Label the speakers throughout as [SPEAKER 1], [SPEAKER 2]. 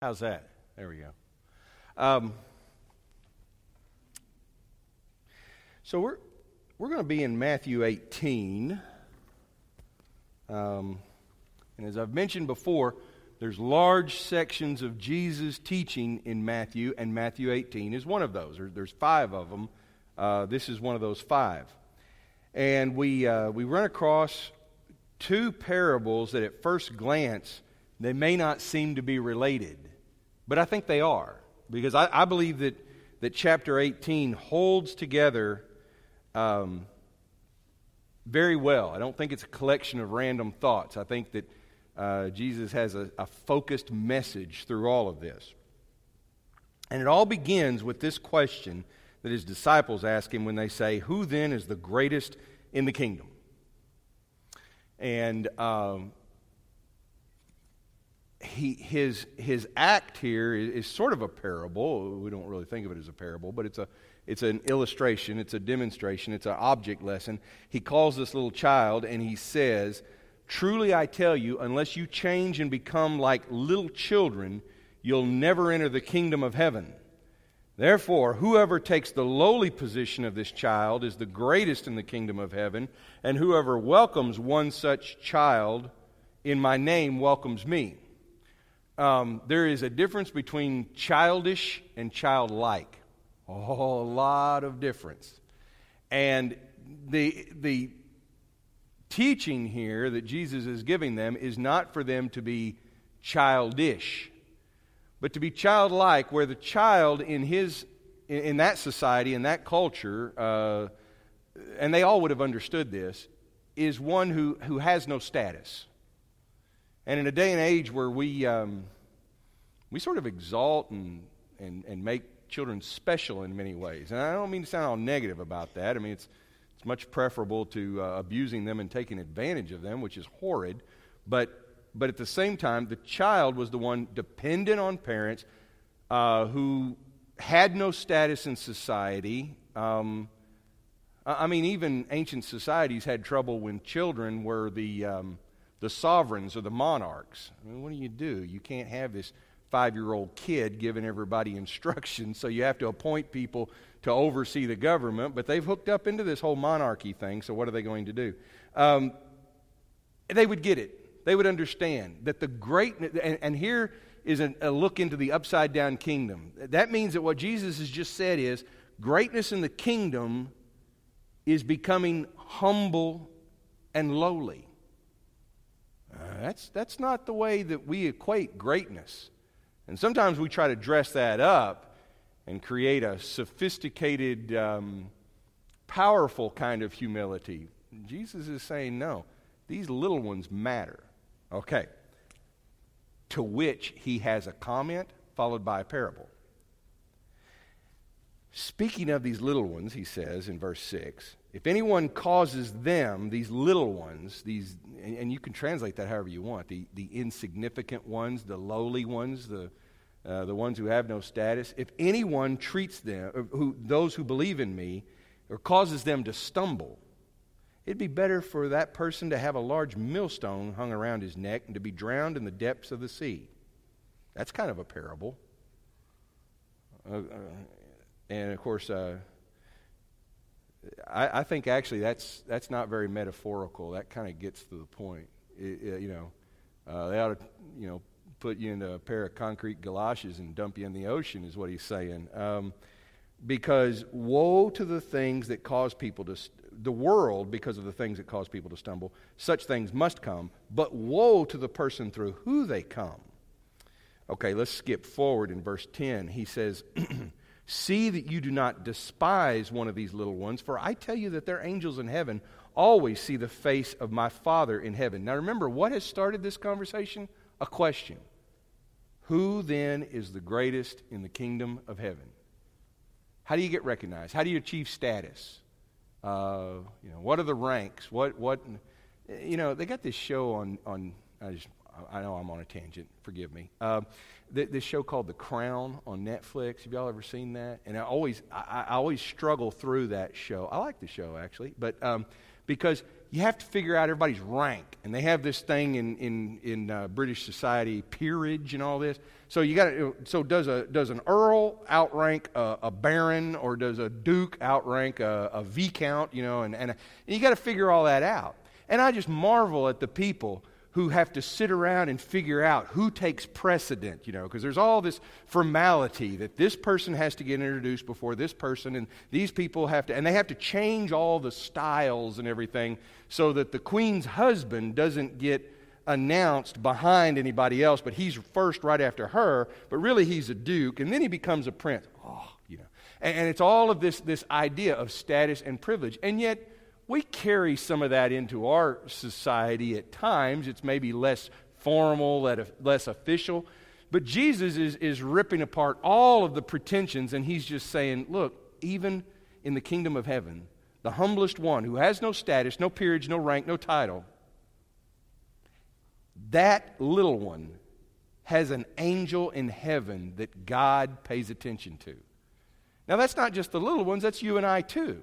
[SPEAKER 1] How's that? There we go. Um, so we're we're going to be in Matthew 18, um, and as I've mentioned before, there's large sections of Jesus' teaching in Matthew, and Matthew 18 is one of those. There's five of them. Uh, this is one of those five, and we uh, we run across two parables that, at first glance, they may not seem to be related. But I think they are, because I, I believe that, that chapter 18 holds together um, very well. I don't think it's a collection of random thoughts. I think that uh, Jesus has a, a focused message through all of this. And it all begins with this question that his disciples ask him when they say, Who then is the greatest in the kingdom? And um, he, his, his act here is, is, sort of a parable. We don't really think of it as a parable, but it's, a, it's an illustration, it's a demonstration, it's an object lesson. He calls this little child and he says, Truly I tell you, unless you change and become like little children, you'll never enter the kingdom of heaven. Therefore, whoever takes the lowly position of this child is the greatest in the kingdom of heaven, and whoever welcomes one such child in my name welcomes me um, there is a difference between childish and childlike. Oh, a lot of difference. And the, the teaching here that Jesus is giving them is not for them to be childish, but to be childlike, where the child in his in, in that society, in that culture, uh, and they all would have understood this, is one who, who has no status. And in a day and age where we, um, we sort of exalt and, and, and make children special in many ways. And I don't mean to sound all negative about that. I mean, it's, it's much preferable to uh, abusing them and taking advantage of them, which is horrid. But, but at the same time, the child was the one dependent on parents uh, who had no status in society. Um, I mean, even ancient societies had trouble when children were the. Um, the sovereigns or the monarchs. I mean, what do you do? You can't have this five year old kid giving everybody instructions, so you have to appoint people to oversee the government, but they've hooked up into this whole monarchy thing, so what are they going to do? Um, they would get it. They would understand that the great, and, and here is a, a look into the upside down kingdom. That means that what Jesus has just said is greatness in the kingdom is becoming humble and lowly. That's, that's not the way that we equate greatness. And sometimes we try to dress that up and create a sophisticated, um, powerful kind of humility. Jesus is saying, no, these little ones matter. Okay. To which he has a comment followed by a parable. Speaking of these little ones, he says in verse 6 if anyone causes them, these little ones, these, and, and you can translate that however you want, the, the insignificant ones, the lowly ones, the, uh, the ones who have no status, if anyone treats them, uh, who, those who believe in me, or causes them to stumble, it'd be better for that person to have a large millstone hung around his neck and to be drowned in the depths of the sea. That's kind of a parable. Uh, uh and of course, uh, I, I, think actually that's that's not very metaphorical. That kind of gets to the point. It, it, you know, uh, they ought to you know put you in a pair of concrete galoshes and dump you in the ocean, is what he's saying. Um, because woe to the things that cause people to, st- the world, because of the things that cause people to stumble, such things must come, but woe to the person through who they come. Okay, let's skip forward in verse 10. He says, See that you do not despise one of these little ones, for I tell you that their angels in heaven always see the face of my Father in heaven. Now remember, what has started this conversation? A question Who then is the greatest in the kingdom of heaven? How do you get recognized? How do you achieve status? Uh, you know, what are the ranks? What, what, you know, they got this show on, on I just I know I'm on a tangent. Forgive me. Uh, th- this show called The Crown on Netflix. Have y'all ever seen that? And I always, I, I always struggle through that show. I like the show actually, but um, because you have to figure out everybody's rank. And they have this thing in, in, in uh, British society, peerage and all this. So you got so does a does an earl outrank a, a baron or does a duke outrank a, a viscount? You know, and, and, and you got to figure all that out. And I just marvel at the people who have to sit around and figure out who takes precedent, you know, because there's all this formality that this person has to get introduced before this person, and these people have to, and they have to change all the styles and everything so that the queen's husband doesn't get announced behind anybody else, but he's first right after her, but really he's a duke, and then he becomes a prince. Oh, you know. And, and it's all of this, this idea of status and privilege. And yet, we carry some of that into our society at times. It's maybe less formal, less official. But Jesus is, is ripping apart all of the pretensions, and he's just saying, look, even in the kingdom of heaven, the humblest one who has no status, no peerage, no rank, no title, that little one has an angel in heaven that God pays attention to. Now, that's not just the little ones, that's you and I too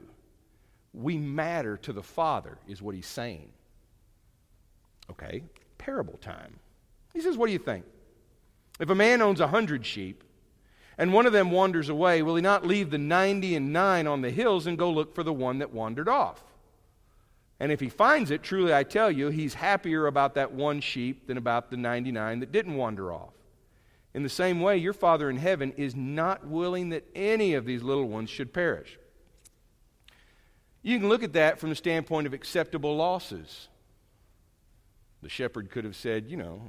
[SPEAKER 1] we matter to the Father, is what he's saying. Okay, parable time. He says, What do you think? If a man owns a hundred sheep, and one of them wanders away, will he not leave the ninety and nine on the hills and go look for the one that wandered off? And if he finds it, truly I tell you, he's happier about that one sheep than about the 99 that didn't wander off. In the same way, your Father in heaven is not willing that any of these little ones should perish. You can look at that from the standpoint of acceptable losses. The shepherd could have said, you know,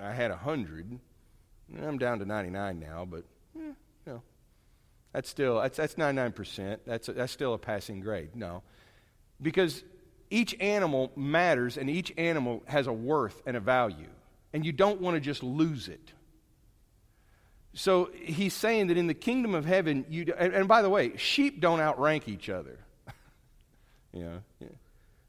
[SPEAKER 1] I had a 100. I'm down to 99 now, but, eh, you know, that's still, that's, that's 99%. That's, a, that's still a passing grade. No. Because each animal matters and each animal has a worth and a value. And you don't want to just lose it. So he's saying that in the kingdom of heaven, you, and, and by the way, sheep don't outrank each other. You know, yeah.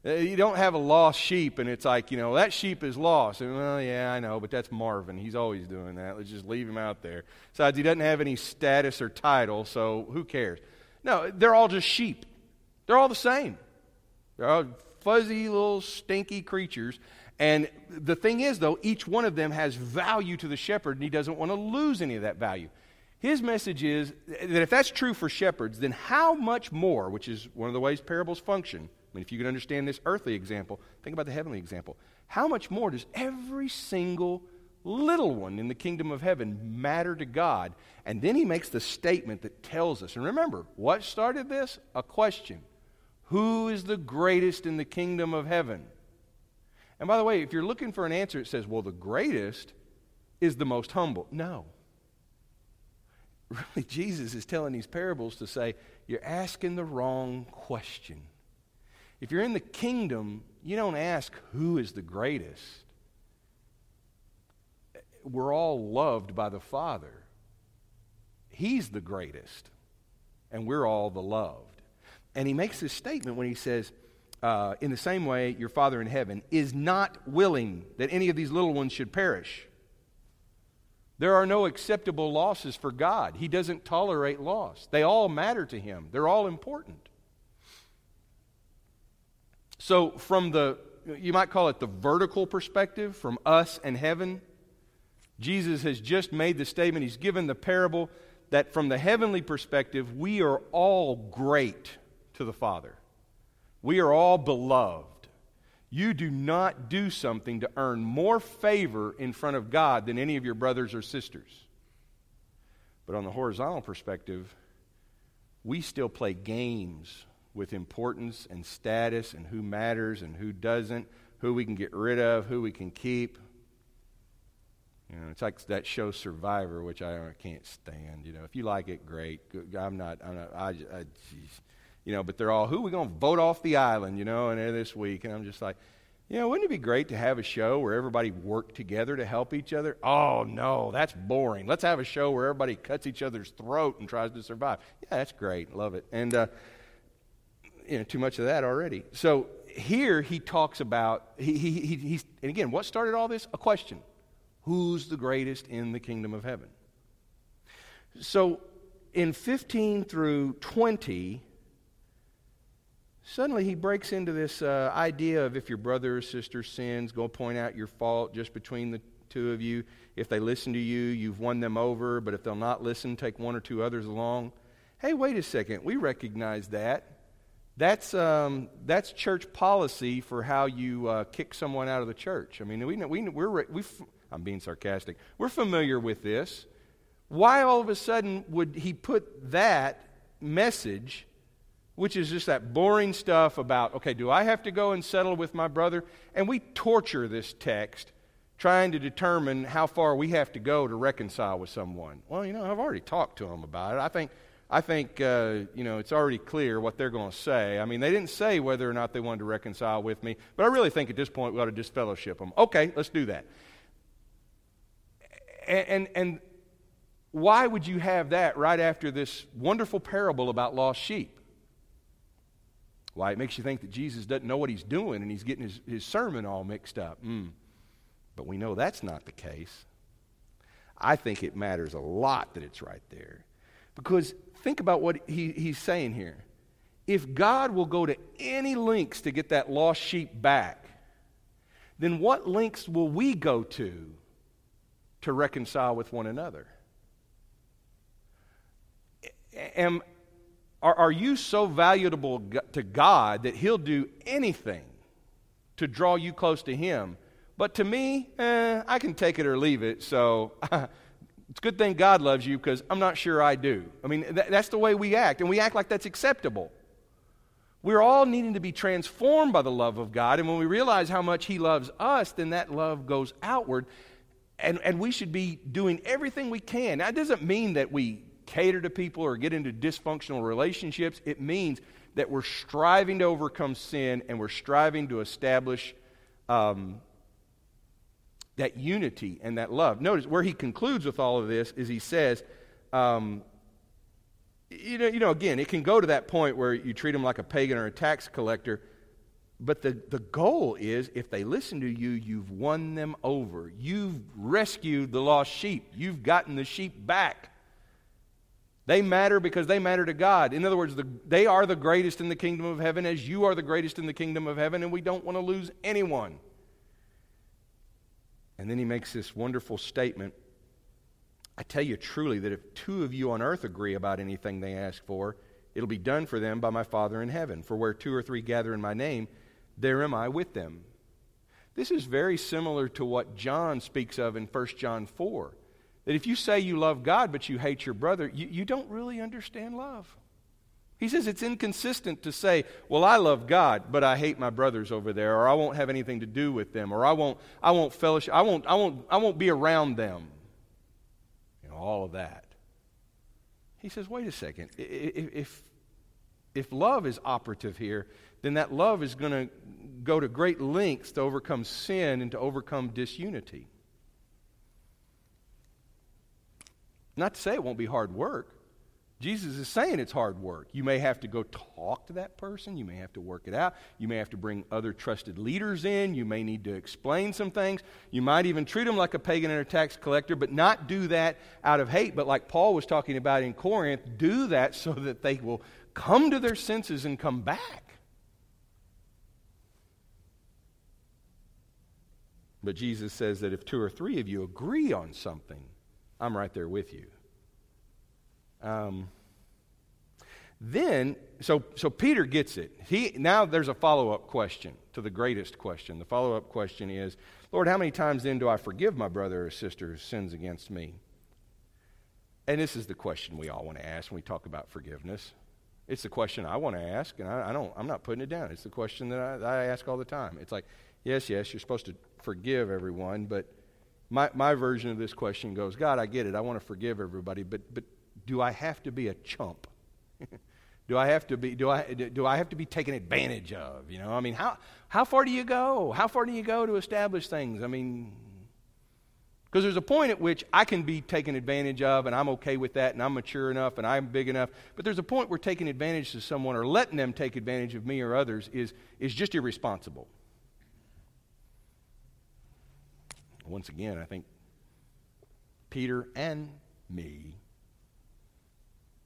[SPEAKER 1] Uh, you don't have a lost sheep, and it's like you know that sheep is lost. And well, yeah, I know, but that's Marvin. He's always doing that. Let's just leave him out there. Besides, he doesn't have any status or title, so who cares? No, they're all just sheep. They're all the same. They're all fuzzy little stinky creatures. And the thing is, though, each one of them has value to the shepherd, and he doesn't want to lose any of that value. His message is that if that's true for shepherds, then how much more, which is one of the ways parables function, I mean, if you can understand this earthly example, think about the heavenly example. How much more does every single little one in the kingdom of heaven matter to God? And then he makes the statement that tells us. And remember, what started this? A question Who is the greatest in the kingdom of heaven? And by the way, if you're looking for an answer, it says, well, the greatest is the most humble. No really Jesus is telling these parables to say, you're asking the wrong question. If you're in the kingdom, you don't ask who is the greatest. We're all loved by the Father. He's the greatest, and we're all the loved. And he makes this statement when he says, uh, in the same way, your Father in heaven is not willing that any of these little ones should perish there are no acceptable losses for God. He doesn't tolerate loss. They all matter to Him, they're all important. So, from the, you might call it the vertical perspective, from us and heaven, Jesus has just made the statement, He's given the parable that from the heavenly perspective, we are all great to the Father. We are all beloved. You do not do something to earn more favor in front of God than any of your brothers or sisters. But on the horizontal perspective, we still play games with importance and status and who matters and who doesn't, who we can get rid of, who we can keep. You know, it's like that show Survivor, which I can't stand. You know, if you like it, great. I'm not. I'm not. I, I geez you know, but they're all, who are we going to vote off the island, you know, and this week. And I'm just like, you know, wouldn't it be great to have a show where everybody worked together to help each other? Oh, no, that's boring. Let's have a show where everybody cuts each other's throat and tries to survive. Yeah, that's great. Love it. And, uh, you know, too much of that already. So here he talks about, he, he, he, he's, and again, what started all this? A question Who's the greatest in the kingdom of heaven? So in 15 through 20, suddenly he breaks into this uh, idea of if your brother or sister sins, go point out your fault just between the two of you. If they listen to you, you've won them over, but if they'll not listen, take one or two others along. Hey, wait a second. We recognize that. That's, um, that's church policy for how you uh, kick someone out of the church. I mean, we, we, we're, we, I'm being sarcastic. We're familiar with this. Why all of a sudden would he put that message, which is just that boring stuff about, okay, do I have to go and settle with my brother? And we torture this text trying to determine how far we have to go to reconcile with someone. Well, you know, I've already talked to them about it. I think, I think uh, you know, it's already clear what they're going to say. I mean, they didn't say whether or not they wanted to reconcile with me, but I really think at this point we ought to disfellowship them. Okay, let's do that. And, and, and why would you have that right after this wonderful parable about lost sheep? Why, it makes you think that Jesus doesn't know what he's doing and he's getting his, his sermon all mixed up. Mm. But we know that's not the case. I think it matters a lot that it's right there. Because think about what he, he's saying here. If God will go to any lengths to get that lost sheep back, then what lengths will we go to to reconcile with one another? Am, are, are you so valuable to God that He'll do anything to draw you close to Him? But to me, eh, I can take it or leave it. So it's a good thing God loves you because I'm not sure I do. I mean, th- that's the way we act, and we act like that's acceptable. We're all needing to be transformed by the love of God, and when we realize how much He loves us, then that love goes outward, and, and we should be doing everything we can. Now, that doesn't mean that we cater to people or get into dysfunctional relationships. It means that we're striving to overcome sin and we're striving to establish um, that unity and that love. Notice where he concludes with all of this is he says, um, you, know, you know, again, it can go to that point where you treat them like a pagan or a tax collector, but the, the goal is if they listen to you, you've won them over. You've rescued the lost sheep, you've gotten the sheep back. They matter because they matter to God. In other words, the, they are the greatest in the kingdom of heaven as you are the greatest in the kingdom of heaven, and we don't want to lose anyone. And then he makes this wonderful statement I tell you truly that if two of you on earth agree about anything they ask for, it'll be done for them by my Father in heaven. For where two or three gather in my name, there am I with them. This is very similar to what John speaks of in 1 John 4. That if you say you love God but you hate your brother, you, you don't really understand love. He says it's inconsistent to say, well, I love God, but I hate my brothers over there, or I won't have anything to do with them, or I won't, I won't fellowship, I won't, I won't, I won't be around them. You know, all of that. He says, wait a second. If, if love is operative here, then that love is going to go to great lengths to overcome sin and to overcome disunity. Not to say it won't be hard work. Jesus is saying it's hard work. You may have to go talk to that person. You may have to work it out. You may have to bring other trusted leaders in. You may need to explain some things. You might even treat them like a pagan and a tax collector, but not do that out of hate. But like Paul was talking about in Corinth, do that so that they will come to their senses and come back. But Jesus says that if two or three of you agree on something, I'm right there with you. Um, then, so, so Peter gets it. He, now there's a follow up question to the greatest question. The follow up question is Lord, how many times then do I forgive my brother or sister who sins against me? And this is the question we all want to ask when we talk about forgiveness. It's the question I want to ask, and I, I don't, I'm not putting it down. It's the question that I, that I ask all the time. It's like, yes, yes, you're supposed to forgive everyone, but my, my version of this question goes, God, I get it. I want to forgive everybody, but, but do I have to be a chump? do I have to be do I do I have to be taken advantage of? You know, I mean, how how far do you go? How far do you go to establish things? I mean, because there's a point at which I can be taken advantage of, and I'm okay with that, and I'm mature enough, and I'm big enough. But there's a point where taking advantage of someone or letting them take advantage of me or others is, is just irresponsible. Once again, I think Peter and me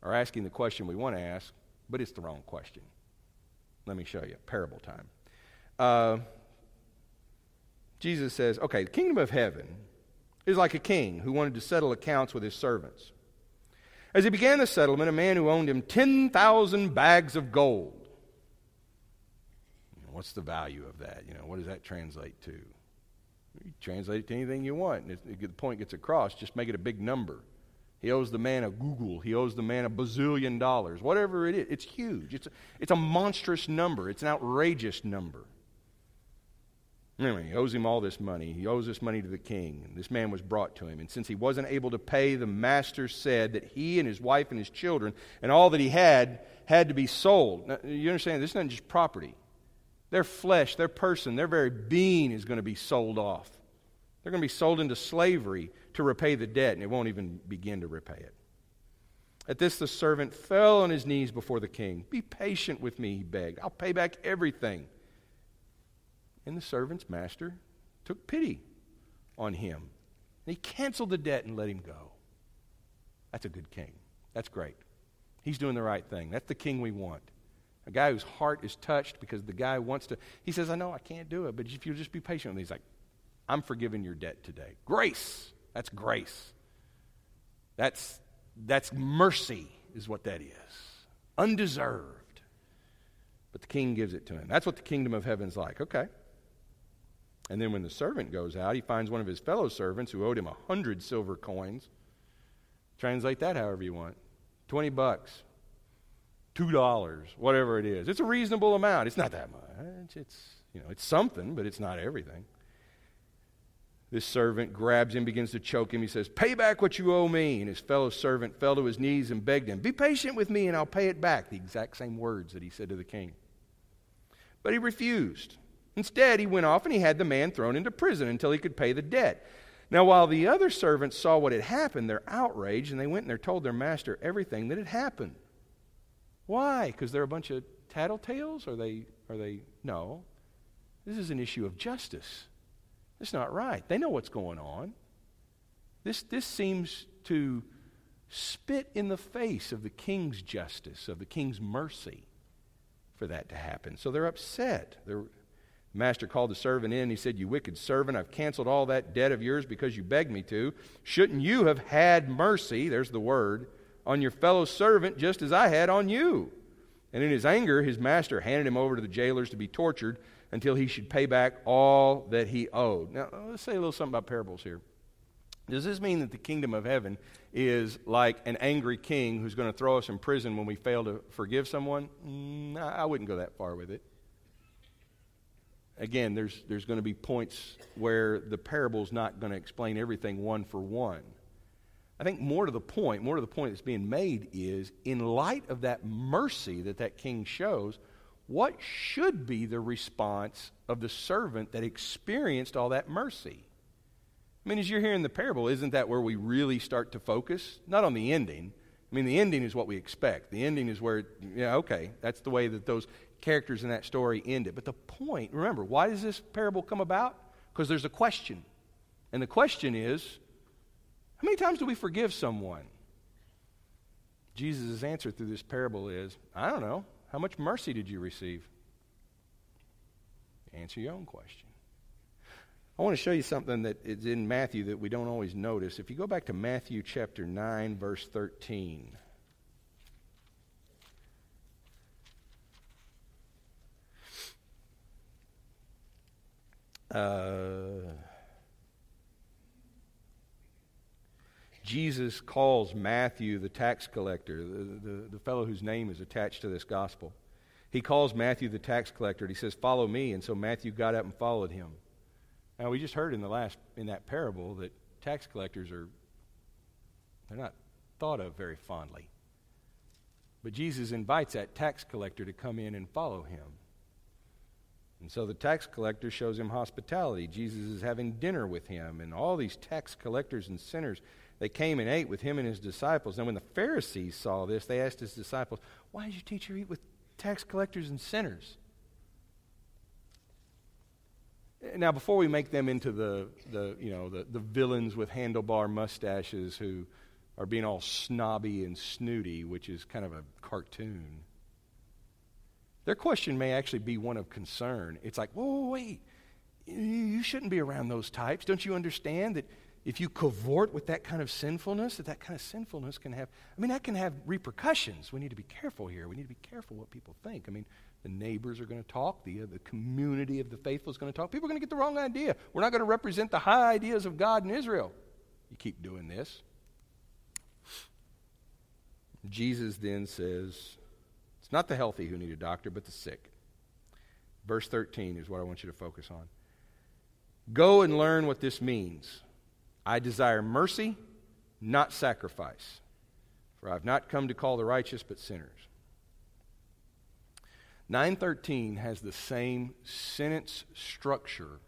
[SPEAKER 1] are asking the question we want to ask, but it's the wrong question. Let me show you. Parable time. Uh, Jesus says, okay, the kingdom of heaven is like a king who wanted to settle accounts with his servants. As he began the settlement, a man who owned him 10,000 bags of gold. What's the value of that? You know, what does that translate to? You translate it to anything you want. the point gets across. Just make it a big number. He owes the man a googol. He owes the man a bazillion dollars. Whatever it is, it's huge. It's a, it's a monstrous number. It's an outrageous number. Anyway, he owes him all this money. He owes this money to the king. And this man was brought to him. And since he wasn't able to pay, the master said that he and his wife and his children and all that he had had to be sold. Now, you understand, this is not just property. Their flesh, their person, their very being is going to be sold off. They're going to be sold into slavery to repay the debt, and it won't even begin to repay it. At this, the servant fell on his knees before the king. Be patient with me, he begged. I'll pay back everything. And the servant's master took pity on him. And he canceled the debt and let him go. That's a good king. That's great. He's doing the right thing. That's the king we want. A guy whose heart is touched because the guy wants to. He says, I know I can't do it, but if you'll just be patient with me, he's like, I'm forgiving your debt today. Grace. That's grace. That's, that's mercy, is what that is. Undeserved. But the king gives it to him. That's what the kingdom of heaven's like. Okay. And then when the servant goes out, he finds one of his fellow servants who owed him a hundred silver coins. Translate that however you want. 20 bucks. $2, whatever it is. It's a reasonable amount. It's not that much. It's, you know, it's something, but it's not everything. This servant grabs him, begins to choke him. He says, Pay back what you owe me. And his fellow servant fell to his knees and begged him, Be patient with me and I'll pay it back. The exact same words that he said to the king. But he refused. Instead, he went off and he had the man thrown into prison until he could pay the debt. Now, while the other servants saw what had happened, they're outraged and they went and they told their master everything that had happened. Why? Because they're a bunch of tattletales? Are they, are they? No. This is an issue of justice. It's not right. They know what's going on. This, this seems to spit in the face of the king's justice, of the king's mercy for that to happen. So they're upset. They're, the master called the servant in. He said, You wicked servant, I've canceled all that debt of yours because you begged me to. Shouldn't you have had mercy, there's the word, on your fellow servant just as I had on you? And in his anger, his master handed him over to the jailers to be tortured until he should pay back all that he owed. Now, let's say a little something about parables here. Does this mean that the kingdom of heaven is like an angry king who's going to throw us in prison when we fail to forgive someone? Mm, I wouldn't go that far with it. Again, there's, there's going to be points where the parable's not going to explain everything one for one. I think more to the point, more to the point that's being made is in light of that mercy that that king shows, what should be the response of the servant that experienced all that mercy? I mean, as you're hearing the parable, isn't that where we really start to focus? Not on the ending. I mean, the ending is what we expect. The ending is where, yeah, okay, that's the way that those characters in that story end it. But the point, remember, why does this parable come about? Because there's a question. And the question is how many times do we forgive someone? Jesus' answer through this parable is I don't know. How much mercy did you receive? Answer your own question. I want to show you something that is in Matthew that we don't always notice. If you go back to Matthew chapter 9, verse 13. Uh, Jesus calls Matthew the tax collector, the, the, the, fellow whose name is attached to this gospel. He calls Matthew the tax collector. And he says, Follow me. And so Matthew got up and followed him. Now, we just heard in the last, in that parable, that tax collectors are, they're not thought of very fondly. But Jesus invites that tax collector to come in and follow him. And so the tax collector shows him hospitality. Jesus is having dinner with him, and all these tax collectors and sinners they came and ate with him and his disciples. And when the Pharisees saw this, they asked his disciples, Why did your teacher eat with tax collectors and sinners? Now, before we make them into the, the, you know, the, the villains with handlebar mustaches who are being all snobby and snooty, which is kind of a cartoon, Their question may actually be one of concern. It's like, whoa, wait, you shouldn't be around those types. Don't you understand that if you cavort with that kind of sinfulness, that that kind of sinfulness can have, I mean, that can have repercussions. We need to be careful here. We need to be careful what people think. I mean, the neighbors are going to talk. The, uh, the community of the faithful is going to talk. People are going to get the wrong idea. We're not going to represent the high ideas of God in Israel. You keep doing this. Jesus then says, It's not the healthy who need a doctor, but the sick. Verse 13 is what I want you to focus on. Go and learn what this means. I desire mercy, not sacrifice. For I have not come to call the righteous, but sinners. 913 has the same sentence structure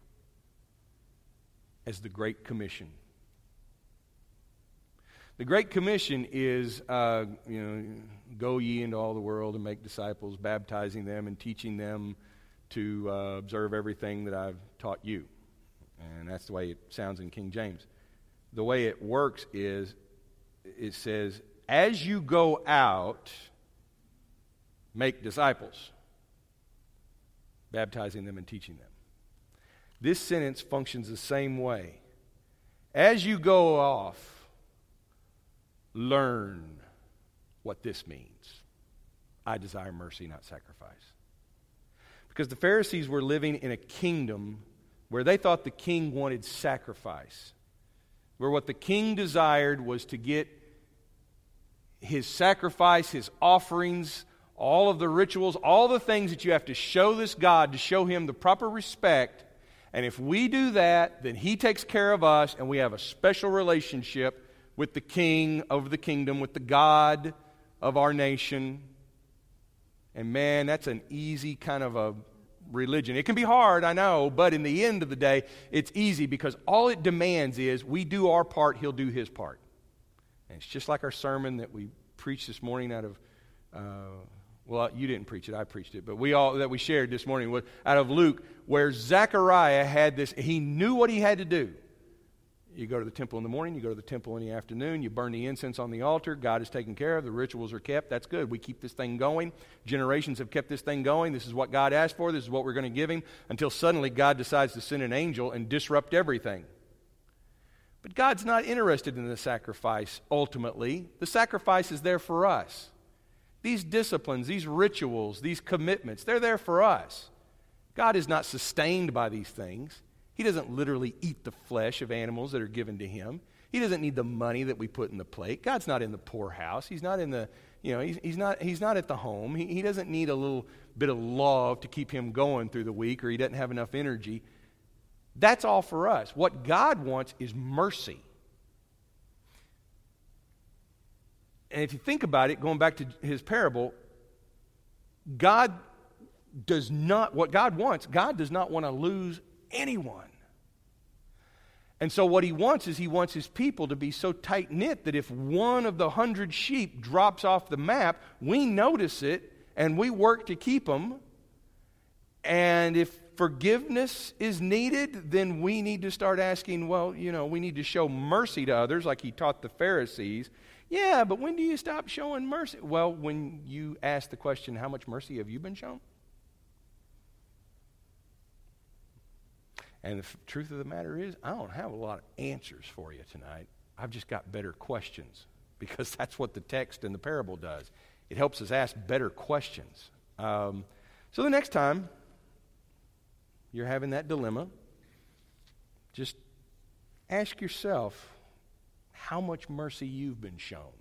[SPEAKER 1] as the Great Commission. The Great Commission is, uh, you know, go ye into all the world and make disciples, baptizing them and teaching them to uh, observe everything that I've taught you. And that's the way it sounds in King James. The way it works is it says, as you go out, make disciples, baptizing them and teaching them. This sentence functions the same way. As you go off, learn what this means. I desire mercy, not sacrifice. Because the Pharisees were living in a kingdom where they thought the king wanted sacrifice, where what the king desired was to get his sacrifice, his offerings, all of the rituals, all the things that you have to show this God to show him the proper respect. And if we do that, then he takes care of us and we have a special relationship with the king of the kingdom, with the God of our nation. And man, that's an easy kind of a religion. It can be hard, I know, but in the end of the day, it's easy because all it demands is we do our part, he'll do his part. And it's just like our sermon that we preached this morning out of, uh, well, you didn't preach it, I preached it, but we all, that we shared this morning was out of Luke, where Zechariah had this, he knew what he had to do. You go to the temple in the morning, you go to the temple in the afternoon, you burn the incense on the altar. God is taken care of, the rituals are kept. That's good. We keep this thing going. Generations have kept this thing going. This is what God asked for, this is what we're going to give Him, until suddenly God decides to send an angel and disrupt everything. But God's not interested in the sacrifice ultimately. The sacrifice is there for us. These disciplines, these rituals, these commitments, they're there for us. God is not sustained by these things. He doesn't literally eat the flesh of animals that are given to him. He doesn't need the money that we put in the plate. God's not in the poorhouse. He's not in the, you know, he's, he's, not, he's not at the home. He, he doesn't need a little bit of love to keep him going through the week or he doesn't have enough energy. That's all for us. What God wants is mercy. And if you think about it, going back to his parable, God does not, what God wants, God does not want to lose anyone. And so, what he wants is he wants his people to be so tight knit that if one of the hundred sheep drops off the map, we notice it and we work to keep them. And if forgiveness is needed, then we need to start asking, well, you know, we need to show mercy to others, like he taught the Pharisees. Yeah, but when do you stop showing mercy? Well, when you ask the question, how much mercy have you been shown? And the f- truth of the matter is, I don't have a lot of answers for you tonight. I've just got better questions because that's what the text and the parable does. It helps us ask better questions. Um, so the next time you're having that dilemma, just ask yourself how much mercy you've been shown.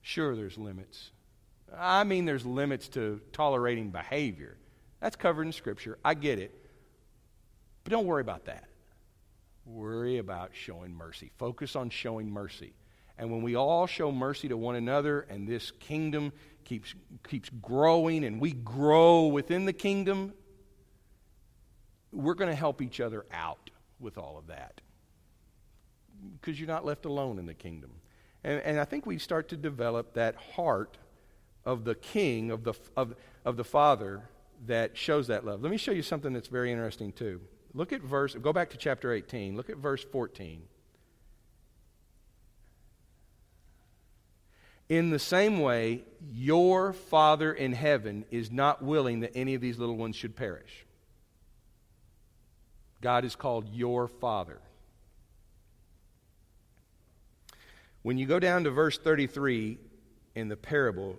[SPEAKER 1] Sure, there's limits. I mean, there's limits to tolerating behavior. That's covered in Scripture. I get it. But don't worry about that. Worry about showing mercy. Focus on showing mercy. And when we all show mercy to one another and this kingdom keeps, keeps growing and we grow within the kingdom, we're going to help each other out with all of that. Because you're not left alone in the kingdom. And, and I think we start to develop that heart of the king, of the, of, of the father, that shows that love. Let me show you something that's very interesting, too. Look at verse, go back to chapter 18. Look at verse 14. In the same way, your Father in heaven is not willing that any of these little ones should perish. God is called your Father. When you go down to verse 33 in the parable,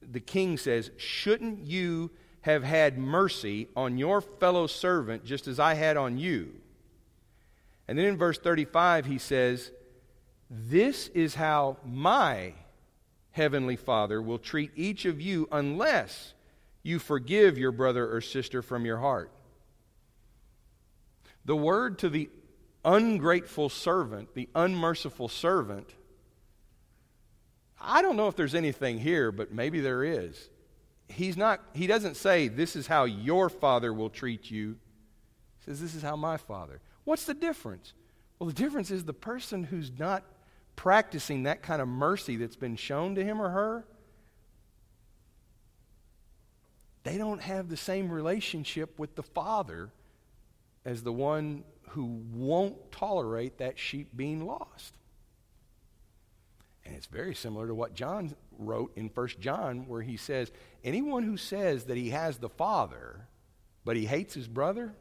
[SPEAKER 1] the king says, Shouldn't you have had mercy on your fellow servant just as I had on you? And then in verse 35, he says, This is how my heavenly Father will treat each of you unless you forgive your brother or sister from your heart. The word to the ungrateful servant, the unmerciful servant, I don't know if there's anything here, but maybe there is. He's not, he doesn't say, This is how your father will treat you. He says, This is how my father. What's the difference? Well, the difference is the person who's not practicing that kind of mercy that's been shown to him or her, they don't have the same relationship with the Father as the one who won't tolerate that sheep being lost. And it's very similar to what John wrote in 1 John, where he says, Anyone who says that he has the Father, but he hates his brother,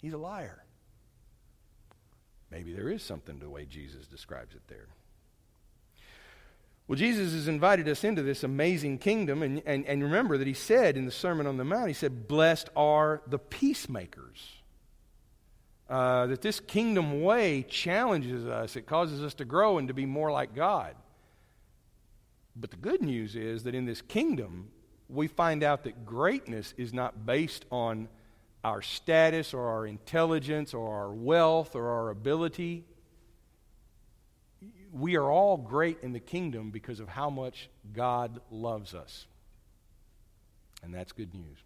[SPEAKER 1] he's a liar. Maybe there is something to the way Jesus describes it there. Well, Jesus has invited us into this amazing kingdom, and, and, and remember that he said in the Sermon on the Mount, he said, Blessed are the peacemakers uh, that this kingdom way challenges us, it causes us to grow and to be more like God. But the good news is that in this kingdom, we find out that greatness is not based on our status or our intelligence or our wealth or our ability. We are all great in the kingdom because of how much God loves us. And that's good news.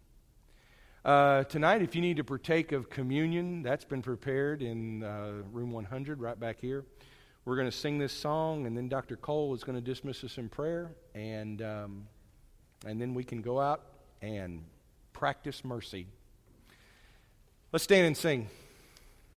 [SPEAKER 1] Uh, tonight, if you need to partake of communion, that's been prepared in uh, room 100 right back here. We're going to sing this song, and then Dr. Cole is going to dismiss us in prayer, and, um, and then we can go out and practice mercy. Let's stand and sing.